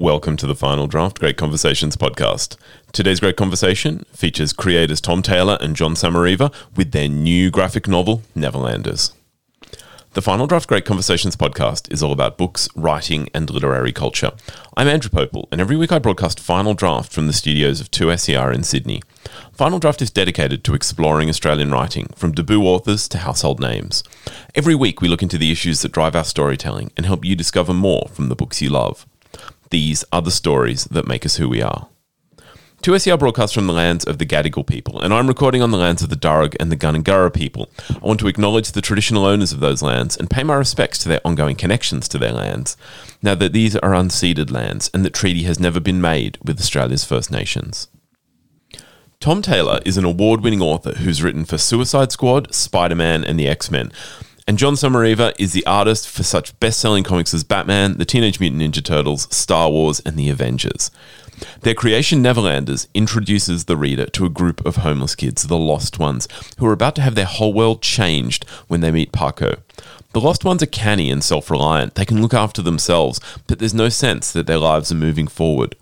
Welcome to the Final Draft Great Conversations podcast. Today's great conversation features creators Tom Taylor and John Sommariva with their new graphic novel, Neverlanders. The Final Draft Great Conversations podcast is all about books, writing, and literary culture. I'm Andrew Popel, and every week I broadcast Final Draft from the studios of 2SER in Sydney. Final Draft is dedicated to exploring Australian writing, from debut authors to household names. Every week we look into the issues that drive our storytelling and help you discover more from the books you love. These are the stories that make us who we are. 2SER broadcasts from the lands of the Gadigal people, and I'm recording on the lands of the Darug and the Gundungurra people. I want to acknowledge the traditional owners of those lands and pay my respects to their ongoing connections to their lands, now that these are unceded lands and that treaty has never been made with Australia's First Nations. Tom Taylor is an award winning author who's written for Suicide Squad, Spider Man, and the X Men. And John Sommariva is the artist for such best selling comics as Batman, the Teenage Mutant Ninja Turtles, Star Wars, and the Avengers. Their creation, Neverlanders, introduces the reader to a group of homeless kids, the Lost Ones, who are about to have their whole world changed when they meet Paco. The Lost Ones are canny and self reliant. They can look after themselves, but there's no sense that their lives are moving forward.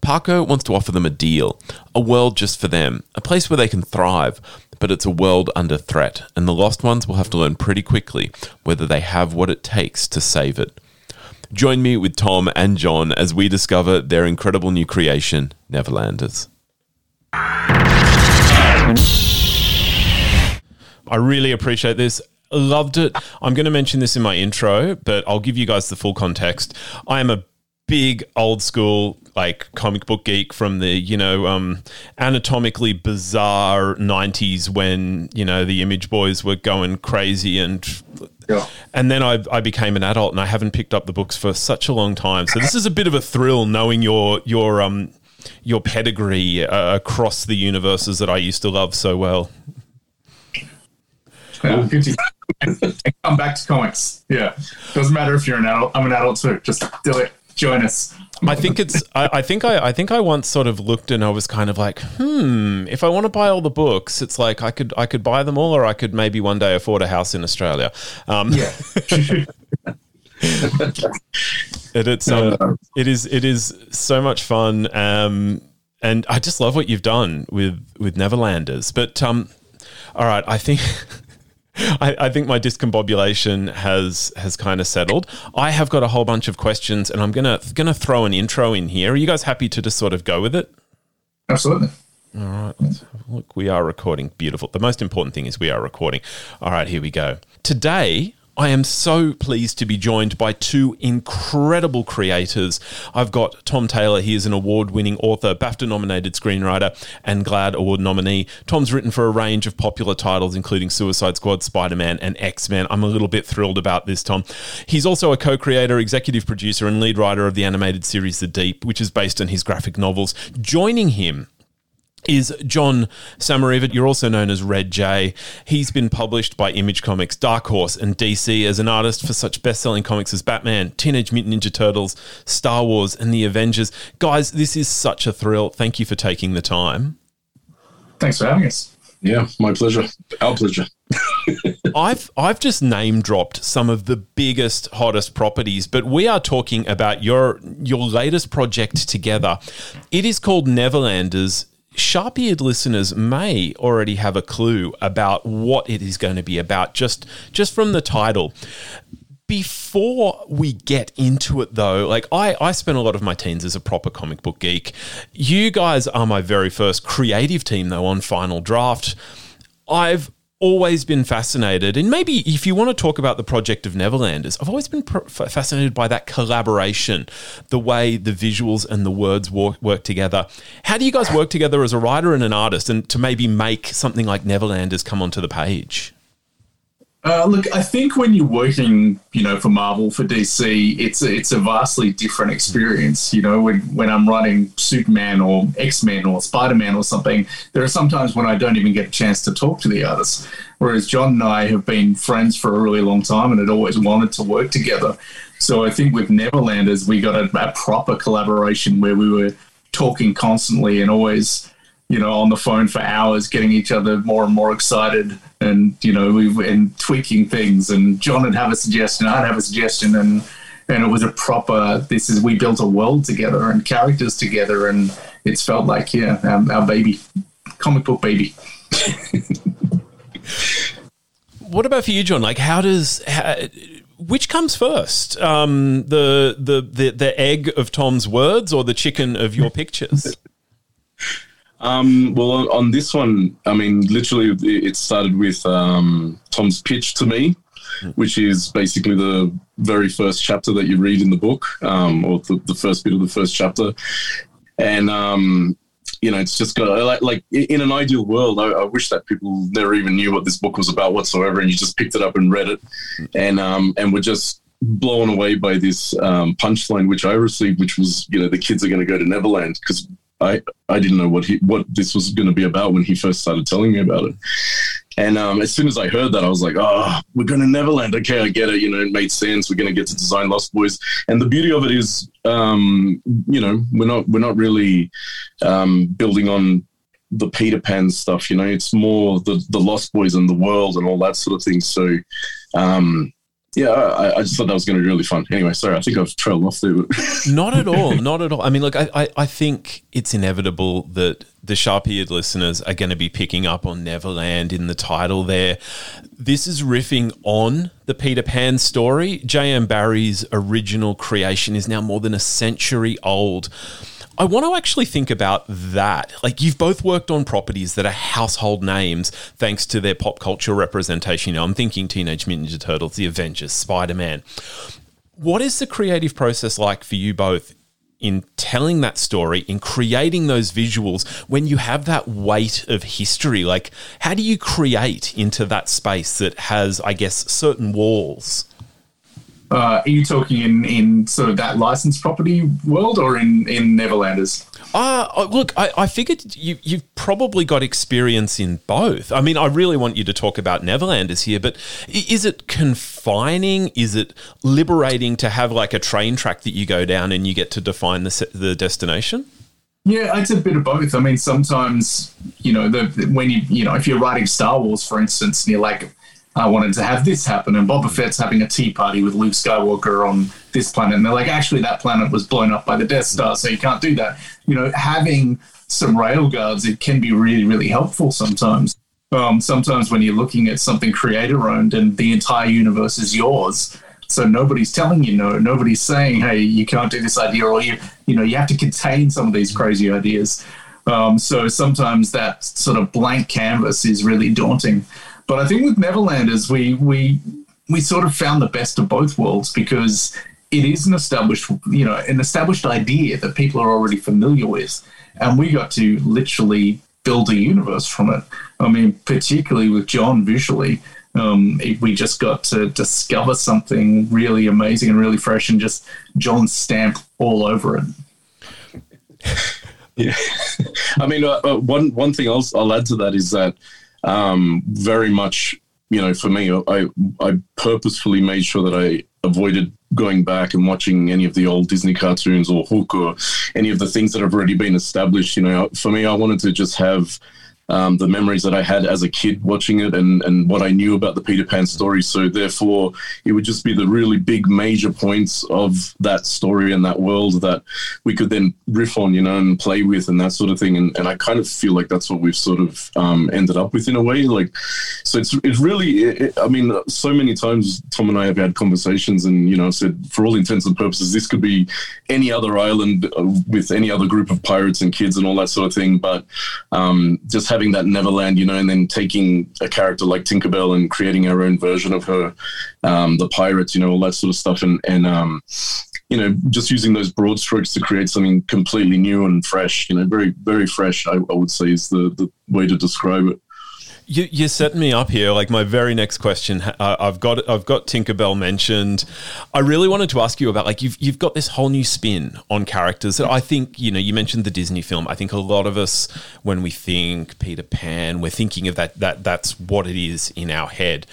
Paco wants to offer them a deal, a world just for them, a place where they can thrive, but it's a world under threat, and the Lost Ones will have to learn pretty quickly whether they have what it takes to save it. Join me with Tom and John as we discover their incredible new creation, Neverlanders. I really appreciate this. Loved it. I'm going to mention this in my intro, but I'll give you guys the full context. I am a big old school like comic book geek from the you know um, anatomically bizarre 90s when you know the image boys were going crazy and yeah. and then I, I became an adult and I haven't picked up the books for such a long time. So this is a bit of a thrill knowing your your um your pedigree uh, across the universes that I used to love so well. Yeah, come back to comics. Yeah. Doesn't matter if you're an adult I'm an adult too. Just do it join us. I think it's. I, I, think I. I think I once sort of looked and I was kind of like, hmm. If I want to buy all the books, it's like I could. I could buy them all, or I could maybe one day afford a house in Australia. Um, yeah. it, it's. Um, it is. It is so much fun. Um, and I just love what you've done with with Neverlanders. But um, all right, I think. I, I, think my discombobulation has has kind of settled. I have got a whole bunch of questions, and I'm gonna gonna throw an intro in here. Are you guys happy to just sort of go with it? Absolutely. All right. Look, we are recording. Beautiful. The most important thing is we are recording. All right, here we go. Today, I am so pleased to be joined by two incredible creators. I've got Tom Taylor. He is an award winning author, BAFTA nominated screenwriter, and GLAAD Award nominee. Tom's written for a range of popular titles, including Suicide Squad, Spider Man, and X Men. I'm a little bit thrilled about this, Tom. He's also a co creator, executive producer, and lead writer of the animated series The Deep, which is based on his graphic novels. Joining him is John Sommariva. You're also known as Red J. He's been published by Image Comics, Dark Horse, and DC as an artist for such best selling comics as Batman, Teenage Mutant Ninja Turtles, Star Wars, and The Avengers. Guys, this is such a thrill. Thank you for taking the time. Thanks for having us. Yeah, my pleasure. Our pleasure. I've I've just name dropped some of the biggest, hottest properties, but we are talking about your your latest project together. It is called Neverlanders sharp eared listeners may already have a clue about what it is going to be about just just from the title. Before we get into it though like I, I spent a lot of my teens as a proper comic book geek. You guys are my very first creative team though on final draft. I've always been fascinated, and maybe if you want to talk about the project of Neverlanders, I've always been pr- fascinated by that collaboration, the way the visuals and the words work, work together. How do you guys work together as a writer and an artist, and to maybe make something like Neverlanders come onto the page? Uh, look, I think when you're working, you know, for Marvel, for DC, it's a, it's a vastly different experience. You know, when, when I'm writing Superman or X Men or Spider Man or something, there are sometimes when I don't even get a chance to talk to the artists. Whereas John and I have been friends for a really long time and had always wanted to work together. So I think with Neverlanders, we got a, a proper collaboration where we were talking constantly and always you know, on the phone for hours, getting each other more and more excited, and you know, we and tweaking things. And John would have a suggestion, I'd have a suggestion, and and it was a proper. This is we built a world together and characters together, and it's felt like yeah, our, our baby, comic book baby. what about for you, John? Like, how does how, which comes first, um, the, the the the egg of Tom's words or the chicken of your pictures? Um, well, on this one, I mean, literally, it started with um, Tom's pitch to me, which is basically the very first chapter that you read in the book, um, or the, the, first bit of the first chapter. And um, you know, it's just got like, like in an ideal world, I, I, wish that people never even knew what this book was about whatsoever, and you just picked it up and read it, and um, and were just blown away by this um, punchline which I received, which was you know the kids are going to go to Neverland because I I didn't know what he what this was going to be about when he first started telling me about it, and um, as soon as I heard that, I was like, oh, we're going to Neverland. Okay, I get it. You know, it made sense. We're going to get to design Lost Boys. And the beauty of it is, um, you know, we're not we're not really um, building on the Peter Pan stuff. You know, it's more the the Lost Boys and the world and all that sort of thing. So, um, yeah, I, I, just thought that was going to be really fun. Anyway, sorry, I think I've trailed off there. not at all, not at all. I mean, look, I, I, I think it's inevitable that the sharp-eared listeners are going to be picking up on Neverland in the title there. This is riffing on the Peter Pan story. J.M. Barrie's original creation is now more than a century old. I want to actually think about that. Like, you've both worked on properties that are household names thanks to their pop culture representation. You know, I'm thinking Teenage Mutant Ninja Turtles, The Avengers, Spider Man. What is the creative process like for you both in telling that story, in creating those visuals, when you have that weight of history? Like, how do you create into that space that has, I guess, certain walls? Uh, are you talking in, in sort of that licensed property world or in, in Neverlanders? Uh, look, I, I figured you, you've probably got experience in both. I mean, I really want you to talk about Neverlanders here, but is it confining? Is it liberating to have like a train track that you go down and you get to define the, the destination? Yeah, it's a bit of both. I mean, sometimes, you know, the, when you, you know, if you're writing Star Wars, for instance, and you're like, I wanted to have this happen, and Boba Fett's having a tea party with Luke Skywalker on this planet, and they're like, actually, that planet was blown up by the Death Star, so you can't do that. You know, having some rail guards, it can be really, really helpful sometimes. Um, sometimes when you're looking at something creator owned and the entire universe is yours, so nobody's telling you no, nobody's saying, hey, you can't do this idea, or you, you know, you have to contain some of these crazy ideas. Um, so sometimes that sort of blank canvas is really daunting. But I think with Neverlanders, we we we sort of found the best of both worlds because it is an established, you know, an established idea that people are already familiar with, and we got to literally build a universe from it. I mean, particularly with John visually, um, we just got to discover something really amazing and really fresh, and just John's stamp all over it. Yeah, I mean, uh, uh, one one thing I'll, I'll add to that is that um, very much, you know, for me, I, I purposefully made sure that I avoided going back and watching any of the old Disney cartoons or Hook or any of the things that have already been established. You know, for me, I wanted to just have um, the memories that I had as a kid watching it and, and what I knew about the Peter Pan story. So therefore, it would just be the really big major points of that story and that world that we could then riff on, you know, and play with and that sort of thing. And, and I kind of feel like that's what we've sort of um, ended up with in a way. Like, so it's it's really, it, I mean, so many times Tom and I have had conversations, and you know, said for all intents and purposes, this could be any other island uh, with any other group of pirates and kids and all that sort of thing. But um, just having that Neverland, you know, and then taking a character like Tinkerbell and creating our own version of her, um, the pirates, you know, all that sort of stuff, and and um, you know, just using those broad strokes to create something completely new and fresh, you know, very very fresh. I, I would say is the the way to describe it. You, you're setting me up here. Like my very next question, uh, I've got I've got Tinkerbell mentioned. I really wanted to ask you about like you've you've got this whole new spin on characters that I think you know. You mentioned the Disney film. I think a lot of us, when we think Peter Pan, we're thinking of that that that's what it is in our head.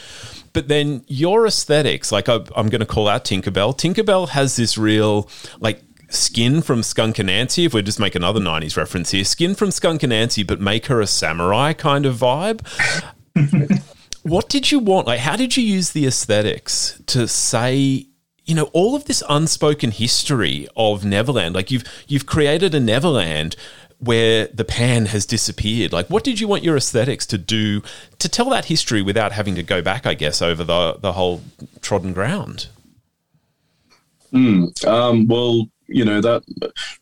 But then your aesthetics, like I, I'm going to call out Tinkerbell. Tinkerbell has this real like Skin from Skunk and Nancy, if we just make another 90s reference here, Skin from Skunk and Nancy, but make her a samurai kind of vibe. what did you want? Like, how did you use the aesthetics to say you know all of this unspoken history of Neverland. Like you've you've created a Neverland where the pan has disappeared. Like, what did you want your aesthetics to do to tell that history without having to go back? I guess over the the whole trodden ground. Mm, um, well, you know that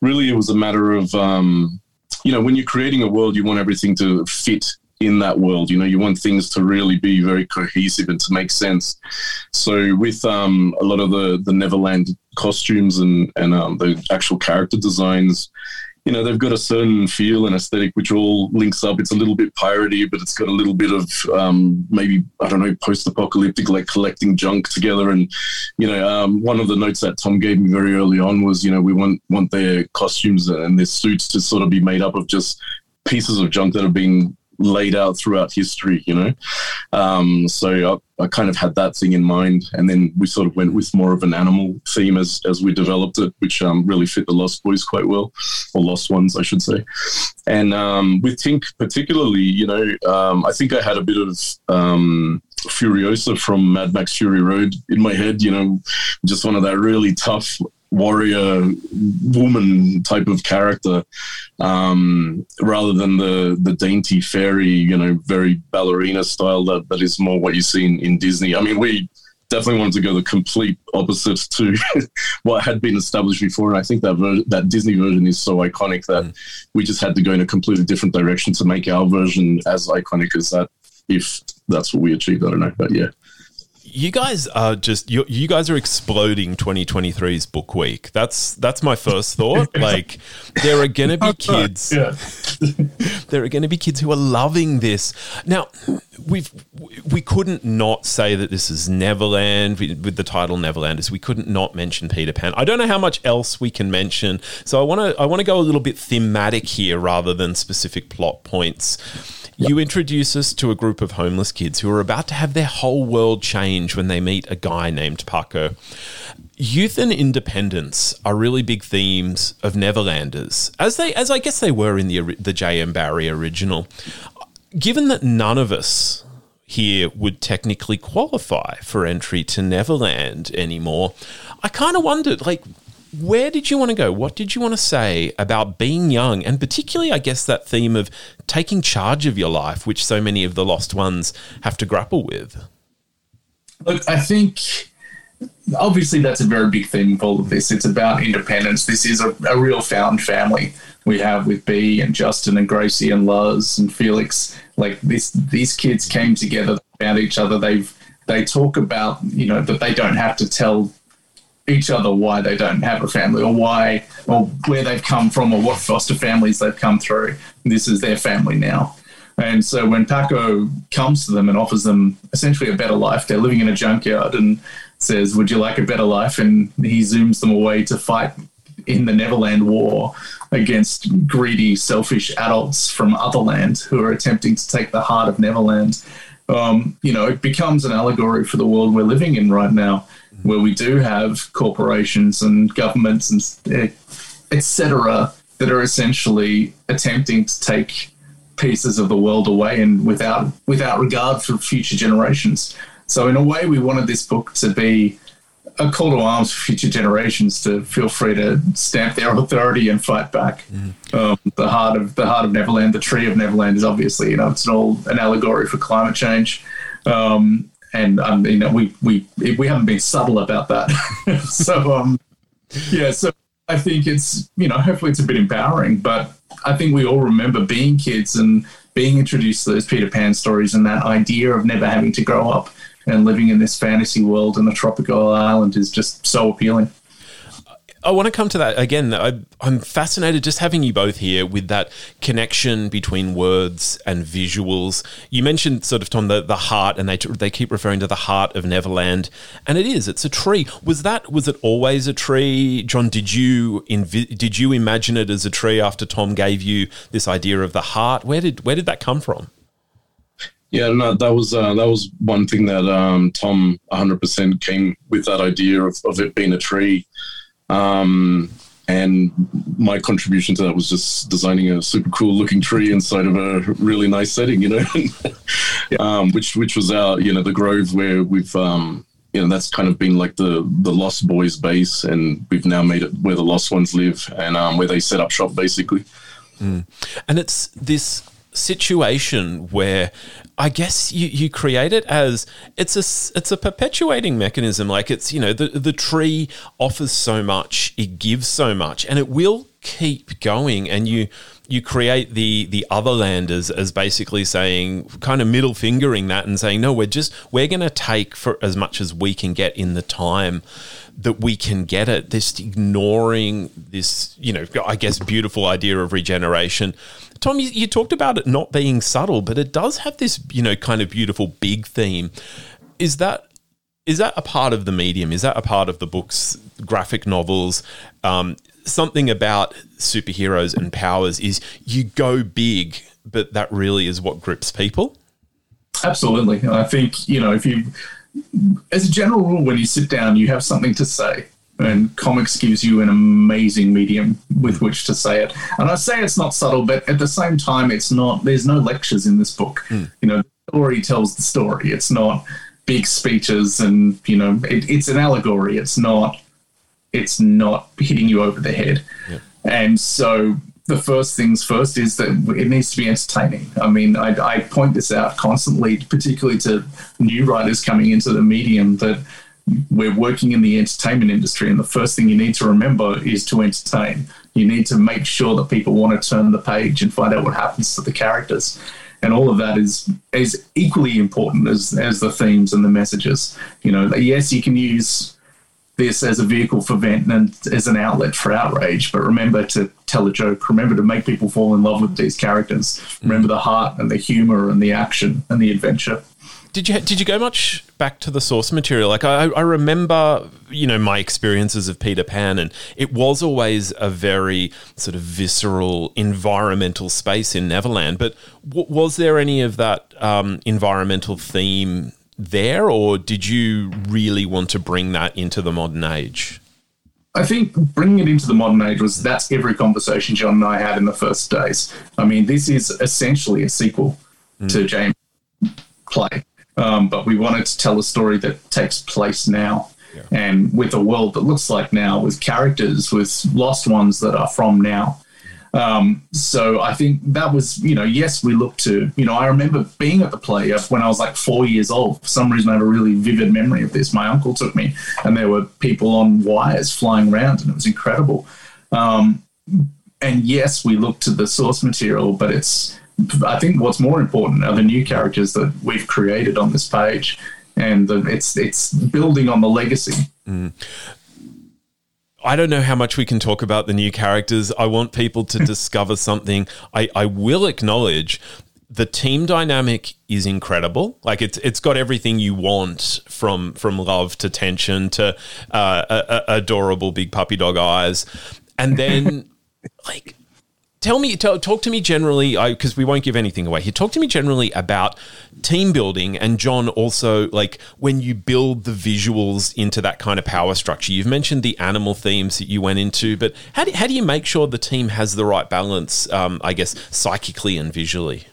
really it was a matter of um, you know when you're creating a world, you want everything to fit in that world. You know, you want things to really be very cohesive and to make sense. So with um, a lot of the the Neverland costumes and and um, the actual character designs, you know, they've got a certain feel and aesthetic which all links up. It's a little bit piratey, but it's got a little bit of um, maybe I don't know post-apocalyptic, like collecting junk together. And you know, um, one of the notes that Tom gave me very early on was, you know, we want want their costumes and their suits to sort of be made up of just pieces of junk that have being laid out throughout history, you know. Um, so I, I, kind of had that thing in mind, and then we sort of went with more of an animal theme as as we developed it, which um, really fit the Lost Boys quite well, or Lost Ones, I should say. And um, with Tink particularly, you know, um, I think I had a bit of um, Furiosa from Mad Max Fury Road in my head, you know, just one of that really tough warrior woman type of character um, rather than the the dainty fairy you know very ballerina style that that is more what you see in, in disney. I mean we definitely wanted to go the complete opposite to what had been established before. And i think that ver- that disney version is so iconic that mm. we just had to go in a completely different direction to make our version as iconic as that if that's what we achieved. I don't know but yeah you guys are just you, you guys are exploding 2023's book week. That's that's my first thought. like there are going to be kids. there are going to be kids who are loving this. Now, we've we couldn't not say that this is Neverland with the title Neverland. Is we couldn't not mention Peter Pan. I don't know how much else we can mention. So I want to I want to go a little bit thematic here rather than specific plot points. You introduce us to a group of homeless kids who are about to have their whole world change when they meet a guy named Paco. Youth and independence are really big themes of Neverlanders, as they, as I guess they were in the the J.M. Barrie original. Given that none of us here would technically qualify for entry to Neverland anymore, I kind of wondered, like, where did you want to go? What did you want to say about being young? And particularly, I guess, that theme of taking charge of your life, which so many of the lost ones have to grapple with. Look, I think obviously that's a very big theme of all of this. It's about independence. This is a, a real found family we have with B and Justin and Gracie and Luz and Felix. Like this, these kids came together, found each other. They've they talk about you know that they don't have to tell each other why they don't have a family or why or where they've come from or what foster families they've come through. This is their family now. And so when Paco comes to them and offers them essentially a better life, they're living in a junkyard and says, Would you like a better life? And he zooms them away to fight in the Neverland War against greedy, selfish adults from other Otherland who are attempting to take the heart of Neverland. Um, you know, it becomes an allegory for the world we're living in right now where we do have corporations and governments and etc. that are essentially attempting to take pieces of the world away and without without regard for future generations. So in a way, we wanted this book to be a call to arms for future generations to feel free to stamp their authority and fight back. Mm. Um, the heart of the heart of Neverland, the tree of Neverland, is obviously you know it's all an allegory for climate change. Um, and um, you know we we we haven't been subtle about that. so um, yeah, so I think it's you know hopefully it's a bit empowering, but I think we all remember being kids and being introduced to those Peter Pan stories and that idea of never having to grow up and living in this fantasy world in a tropical island is just so appealing. I want to come to that again. I, am fascinated just having you both here with that connection between words and visuals. You mentioned sort of Tom the, the heart, and they they keep referring to the heart of Neverland, and it is. It's a tree. Was that was it always a tree, John? Did you invi- did you imagine it as a tree after Tom gave you this idea of the heart? Where did where did that come from? Yeah, no, that was uh, that was one thing that um, Tom 100% came with that idea of, of it being a tree. Um, and my contribution to that was just designing a super cool looking tree inside of a really nice setting, you know, um, which which was our you know the grove where we've um, you know that's kind of been like the the Lost Boys base, and we've now made it where the Lost Ones live and um, where they set up shop basically. Mm. And it's this situation where I guess you, you create it as it's a it's a perpetuating mechanism. Like it's you know the the tree offers so much, it gives so much, and it will keep going. And you you create the the other landers as basically saying kind of middle fingering that and saying no we're just we're going to take for as much as we can get in the time that we can get it this ignoring this you know i guess beautiful idea of regeneration tom you, you talked about it not being subtle but it does have this you know kind of beautiful big theme is that is that a part of the medium? Is that a part of the books, graphic novels? Um, something about superheroes and powers is you go big, but that really is what grips people. Absolutely. I think, you know, if you, as a general rule, when you sit down, you have something to say. And comics gives you an amazing medium with which to say it. And I say it's not subtle, but at the same time, it's not, there's no lectures in this book. Mm. You know, the story tells the story. It's not big speeches and, you know, it, it's an allegory. It's not it's not hitting you over the head. Yeah. And so the first things first is that it needs to be entertaining. I mean, I, I, point this out constantly, particularly to new writers coming into the medium, that we're working in the entertainment industry, and the first thing you need to remember is to entertain. You need to make sure that people want to turn the page and find out what happens to the characters. And all of that is is equally important as as the themes and the messages. You know, yes, you can use this as a vehicle for vent and as an outlet for outrage. But remember to tell a joke. Remember to make people fall in love with these characters. Remember the heart and the humor and the action and the adventure. Did you did you go much back to the source material? Like I, I remember, you know, my experiences of Peter Pan, and it was always a very sort of visceral environmental space in Neverland. But w- was there any of that um, environmental theme there, or did you really want to bring that into the modern age? I think bringing it into the modern age was that's every conversation John and I had in the first days. I mean, this is essentially a sequel mm. to James play, um, but we wanted to tell a story that takes place now. Yeah. And with a world that looks like now, with characters, with lost ones that are from now. Um, so I think that was, you know, yes, we looked to, you know, I remember being at the play when I was like four years old. For some reason, I have a really vivid memory of this. My uncle took me, and there were people on wires flying around, and it was incredible. Um, and yes, we looked to the source material, but it's, I think what's more important are the new characters that we've created on this page. And it's it's building on the legacy. Mm. I don't know how much we can talk about the new characters. I want people to discover something. I, I will acknowledge the team dynamic is incredible. Like it's it's got everything you want from from love to tension to uh, a, a adorable big puppy dog eyes, and then like tell me tell, talk to me generally because we won't give anything away here. Talk to me generally about team building and john also like when you build the visuals into that kind of power structure. You've mentioned the animal themes that you went into but how do, how do you make sure the team has the right balance um, i guess psychically and visually?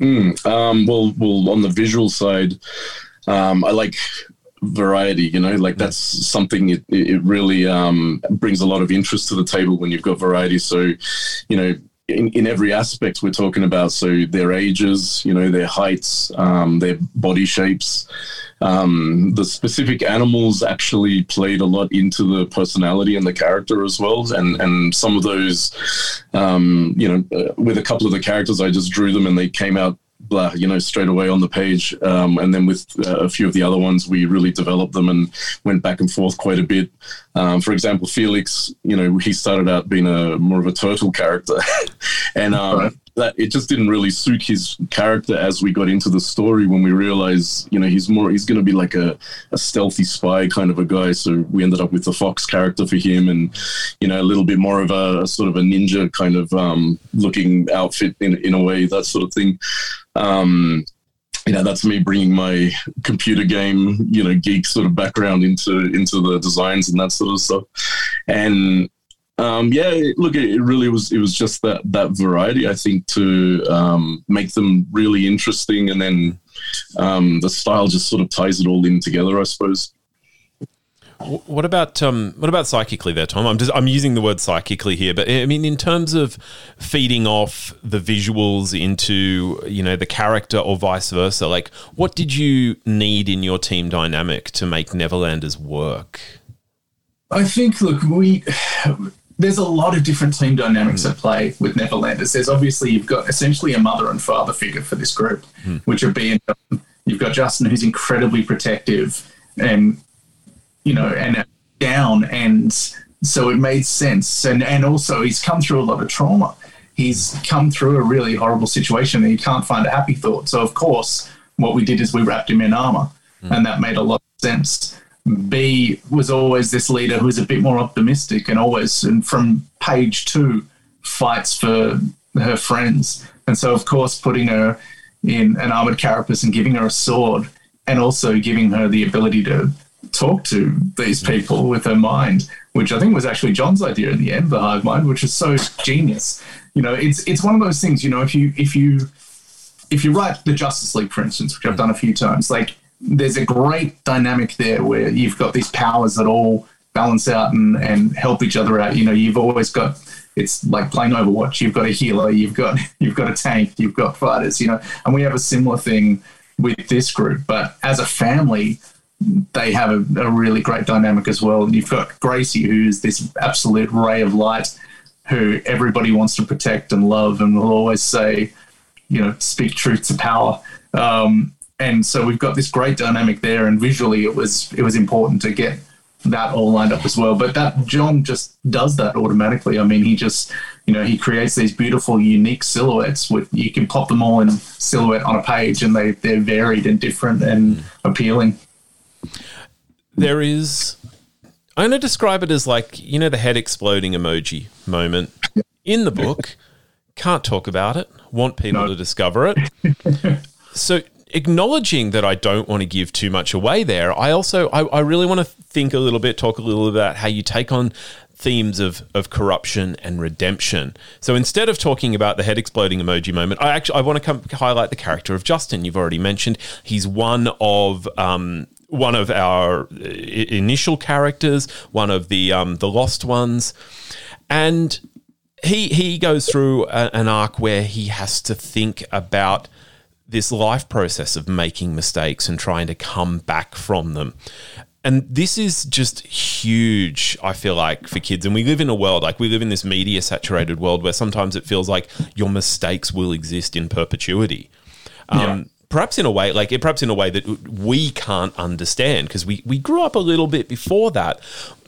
Mm, um, well well on the visual side um, i like variety you know like that's something it, it really um, brings a lot of interest to the table when you've got variety. So you know in, in every aspect we're talking about so their ages you know their heights um, their body shapes um, the specific animals actually played a lot into the personality and the character as well. And and some of those um, you know uh, with a couple of the characters i just drew them and they came out blah, you know, straight away on the page. Um, and then with uh, a few of the other ones, we really developed them and went back and forth quite a bit. Um, for example, Felix, you know, he started out being a more of a turtle character, and um. That it just didn't really suit his character as we got into the story. When we realized, you know, he's more he's going to be like a, a stealthy spy kind of a guy. So we ended up with the fox character for him, and you know, a little bit more of a, a sort of a ninja kind of um, looking outfit in in a way, that sort of thing. Um, you know, that's me bringing my computer game, you know, geek sort of background into into the designs and that sort of stuff. And um, yeah, look, it really was. It was just that that variety, I think, to um, make them really interesting, and then um, the style just sort of ties it all in together, I suppose. What about um, what about psychically there, Tom? I'm just I'm using the word psychically here, but I mean in terms of feeding off the visuals into you know the character or vice versa. Like, what did you need in your team dynamic to make Neverlanders work? I think look we. There's a lot of different team dynamics at play with Neverlanders. There's obviously you've got essentially a mother and father figure for this group, Hmm. which are being you've got Justin who's incredibly protective and you know, and down. And so it made sense. And, and also, he's come through a lot of trauma. He's come through a really horrible situation and he can't find a happy thought. So, of course, what we did is we wrapped him in armor, and that made a lot of sense. B was always this leader who was a bit more optimistic and always, and from page two, fights for her friends. And so, of course, putting her in an armored carapace and giving her a sword and also giving her the ability to talk to these mm-hmm. people with her mind, which I think was actually John's idea in the end, the hive mind, which is so genius. You know, it's it's one of those things. You know, if you if you if you write the Justice League, for instance, which I've done a few times, like there's a great dynamic there where you've got these powers that all balance out and and help each other out. You know, you've always got it's like playing Overwatch. You've got a healer, you've got you've got a tank, you've got fighters. You know, and we have a similar thing with this group. But as a family, they have a, a really great dynamic as well. And you've got Gracie, who's this absolute ray of light, who everybody wants to protect and love, and will always say, you know, speak truth to power. Um, and so we've got this great dynamic there, and visually, it was it was important to get that all lined up as well. But that John just does that automatically. I mean, he just you know he creates these beautiful, unique silhouettes. With you can pop them all in silhouette on a page, and they they're varied and different and hmm. appealing. There is. I'm going to describe it as like you know the head exploding emoji moment in the book. Can't talk about it. Want people No. to discover it. so acknowledging that I don't want to give too much away there, I also I, I really want to think a little bit, talk a little about how you take on themes of of corruption and redemption. So instead of talking about the head exploding emoji moment, I actually I want to come highlight the character of Justin. You've already mentioned he's one of um, one of our uh, initial characters, one of the um, the lost ones, and he he goes through a, an arc where he has to think about this life process of making mistakes and trying to come back from them. And this is just huge, I feel like, for kids. And we live in a world, like we live in this media saturated world where sometimes it feels like your mistakes will exist in perpetuity. Um, Yeah. Perhaps in a way, like perhaps in a way that we can't understand because we, we grew up a little bit before that.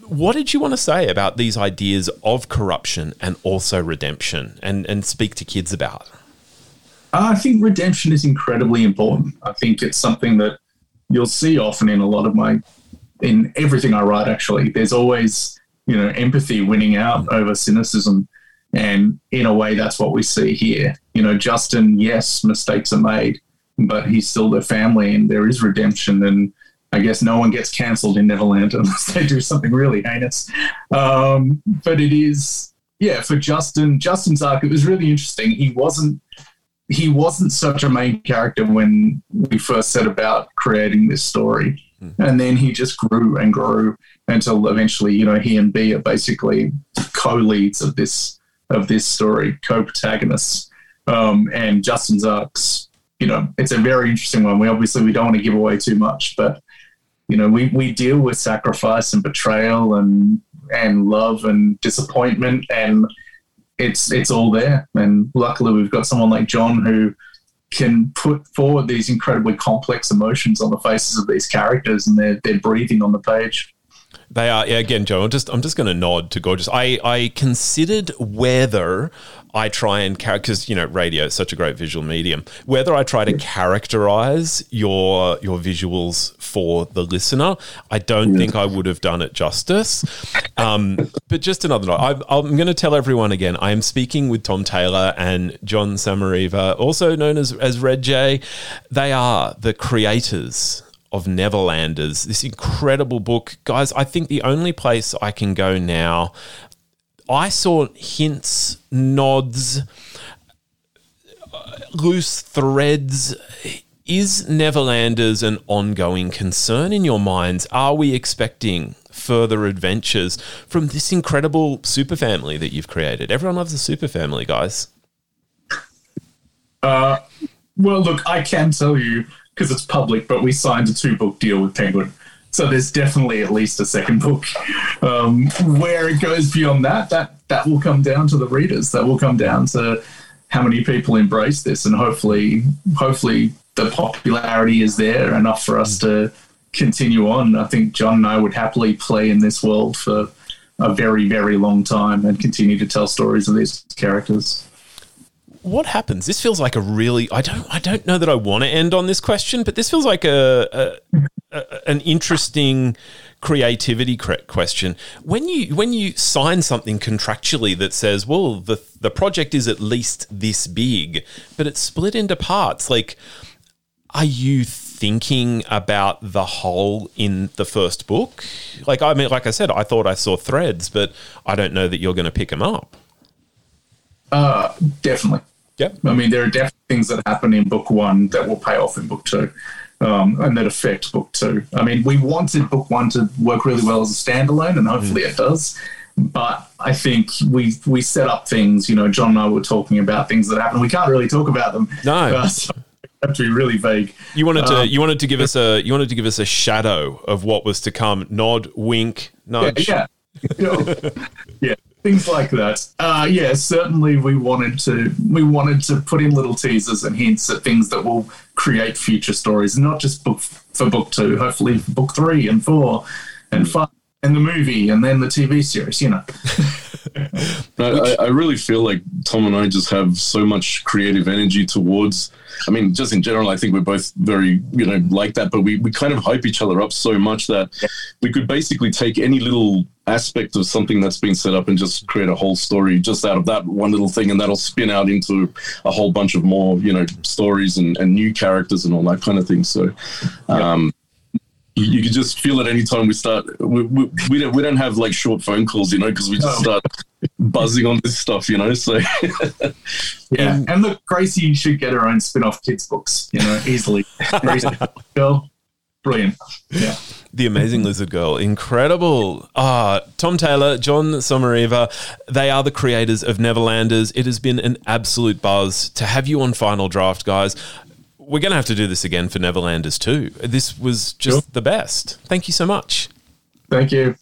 What did you want to say about these ideas of corruption and also redemption and, and speak to kids about? I think redemption is incredibly important. I think it's something that you'll see often in a lot of my, in everything I write, actually. There's always, you know, empathy winning out over cynicism. And in a way, that's what we see here. You know, Justin, yes, mistakes are made, but he's still their family and there is redemption. And I guess no one gets cancelled in Neverland unless they do something really heinous. Um, but it is, yeah, for Justin, Justin's arc, it was really interesting. He wasn't he wasn't such a main character when we first set about creating this story. And then he just grew and grew until eventually, you know, he and B are basically co-leads of this of this story, co-protagonists. Um, and Justin's arcs, you know, it's a very interesting one. We obviously we don't want to give away too much, but you know, we, we deal with sacrifice and betrayal and and love and disappointment and it's it's all there. And luckily, we've got someone like John who can put forward these incredibly complex emotions on the faces of these characters, and they're they're breathing on the page. They are yeah, again, Joe. I'm just I'm just going to nod to gorgeous. I I considered whether I try and because you know radio is such a great visual medium. Whether I try to characterize your your visuals for the listener, I don't think I would have done it justice. Um, but just another note. I, I'm going to tell everyone again. I am speaking with Tom Taylor and John Sommariva, also known as as Red J. They are the creators of Neverlanders, this incredible book. Guys, I think the only place I can go now, I saw hints, nods, uh, loose threads is Neverlanders an ongoing concern in your minds? Are we expecting further adventures from this incredible super family that you've created? Everyone loves a super family, guys. Uh, well, look, I can tell you because it's public, but we signed a two book deal with Penguin. So there's definitely at least a second book. Um, where it goes beyond that, that that will come down to the readers. That will come down to how many people embrace this, and hopefully, hopefully, the popularity is there enough for us to continue on. I think John and I would happily play in this world for a very, very long time and continue to tell stories of these characters what happens? This feels like a really I don't I don't know that I want to end on this question, but this feels like a, a, a an interesting creativity question. When you when you sign something contractually that says, well, the the project is at least this big, but it's split into parts, like are you thinking about the whole in the first book? Like I mean like I said, I thought I saw threads, but I don't know that you're going to pick them up. Uh, definitely. Yeah. I mean, there are definitely things that happen in book one that will pay off in book two. Um, and that affect book two. I mean, we wanted book one to work really well as a standalone, and hopefully mm. it does. But I think we we set up things. You know, John and I were talking about things that happen. We can't really talk about them. No, uh, so have to be really vague. You wanted to um, you wanted to give us a you wanted to give us a shadow of what was to come. Nod, wink, nudge. Yeah, yeah. yeah things like that. Uh, yeah, certainly we wanted to we wanted to put in little teasers and hints at things that will create future stories, not just book for book two, hopefully for book three and four and five and the movie and then the TV series, you know. I, I, really feel like Tom and I just have so much creative energy towards. I mean, just in general, I think we're both very, you know, like that. But we, we kind of hype each other up so much that yeah. we could basically take any little aspect of something that's been set up and just create a whole story just out of that one little thing, and that'll spin out into a whole bunch of more, you know, stories and, and new characters and all that kind of thing. So, um, you, you can just feel it anytime we start. We, we, we, don't, we don't have like short phone calls, you know, because we just start buzzing on this stuff, you know. So yeah, and look, Gracie should get her own spin-off kids books, you know, easily. girl, brilliant. Yeah. The Amazing Lizard Girl. Incredible. Ah, Tom Taylor, John Sommariva, they are the creators of Neverlanders. It has been an absolute buzz to have you on Final Draft, guys we're going to have to do this again for Neverlanders too. This was just sure. the best. Thank you so much. Thank you.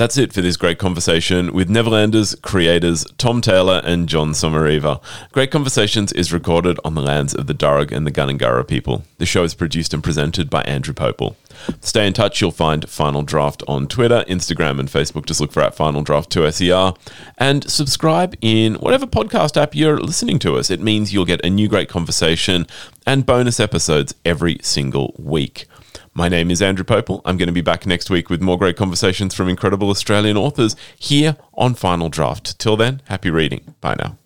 That's it for this great conversation with Neverlanders creators Tom Taylor and John Sommariva. Great Conversations is recorded on the lands of the Darug and the Gundungurra people. The show is produced and presented by Andrew Popel. Stay in touch. You'll find Final Draft on Twitter, Instagram, and Facebook. Just look for at Final Draft 2SER. And subscribe in whatever podcast app you're listening to us. It means you'll get a new great conversation and bonus episodes every single week. My name is Andrew Popel. I'm going to be back next week with more great conversations from incredible Australian authors here on Final Draft. Till then, happy reading. Bye now.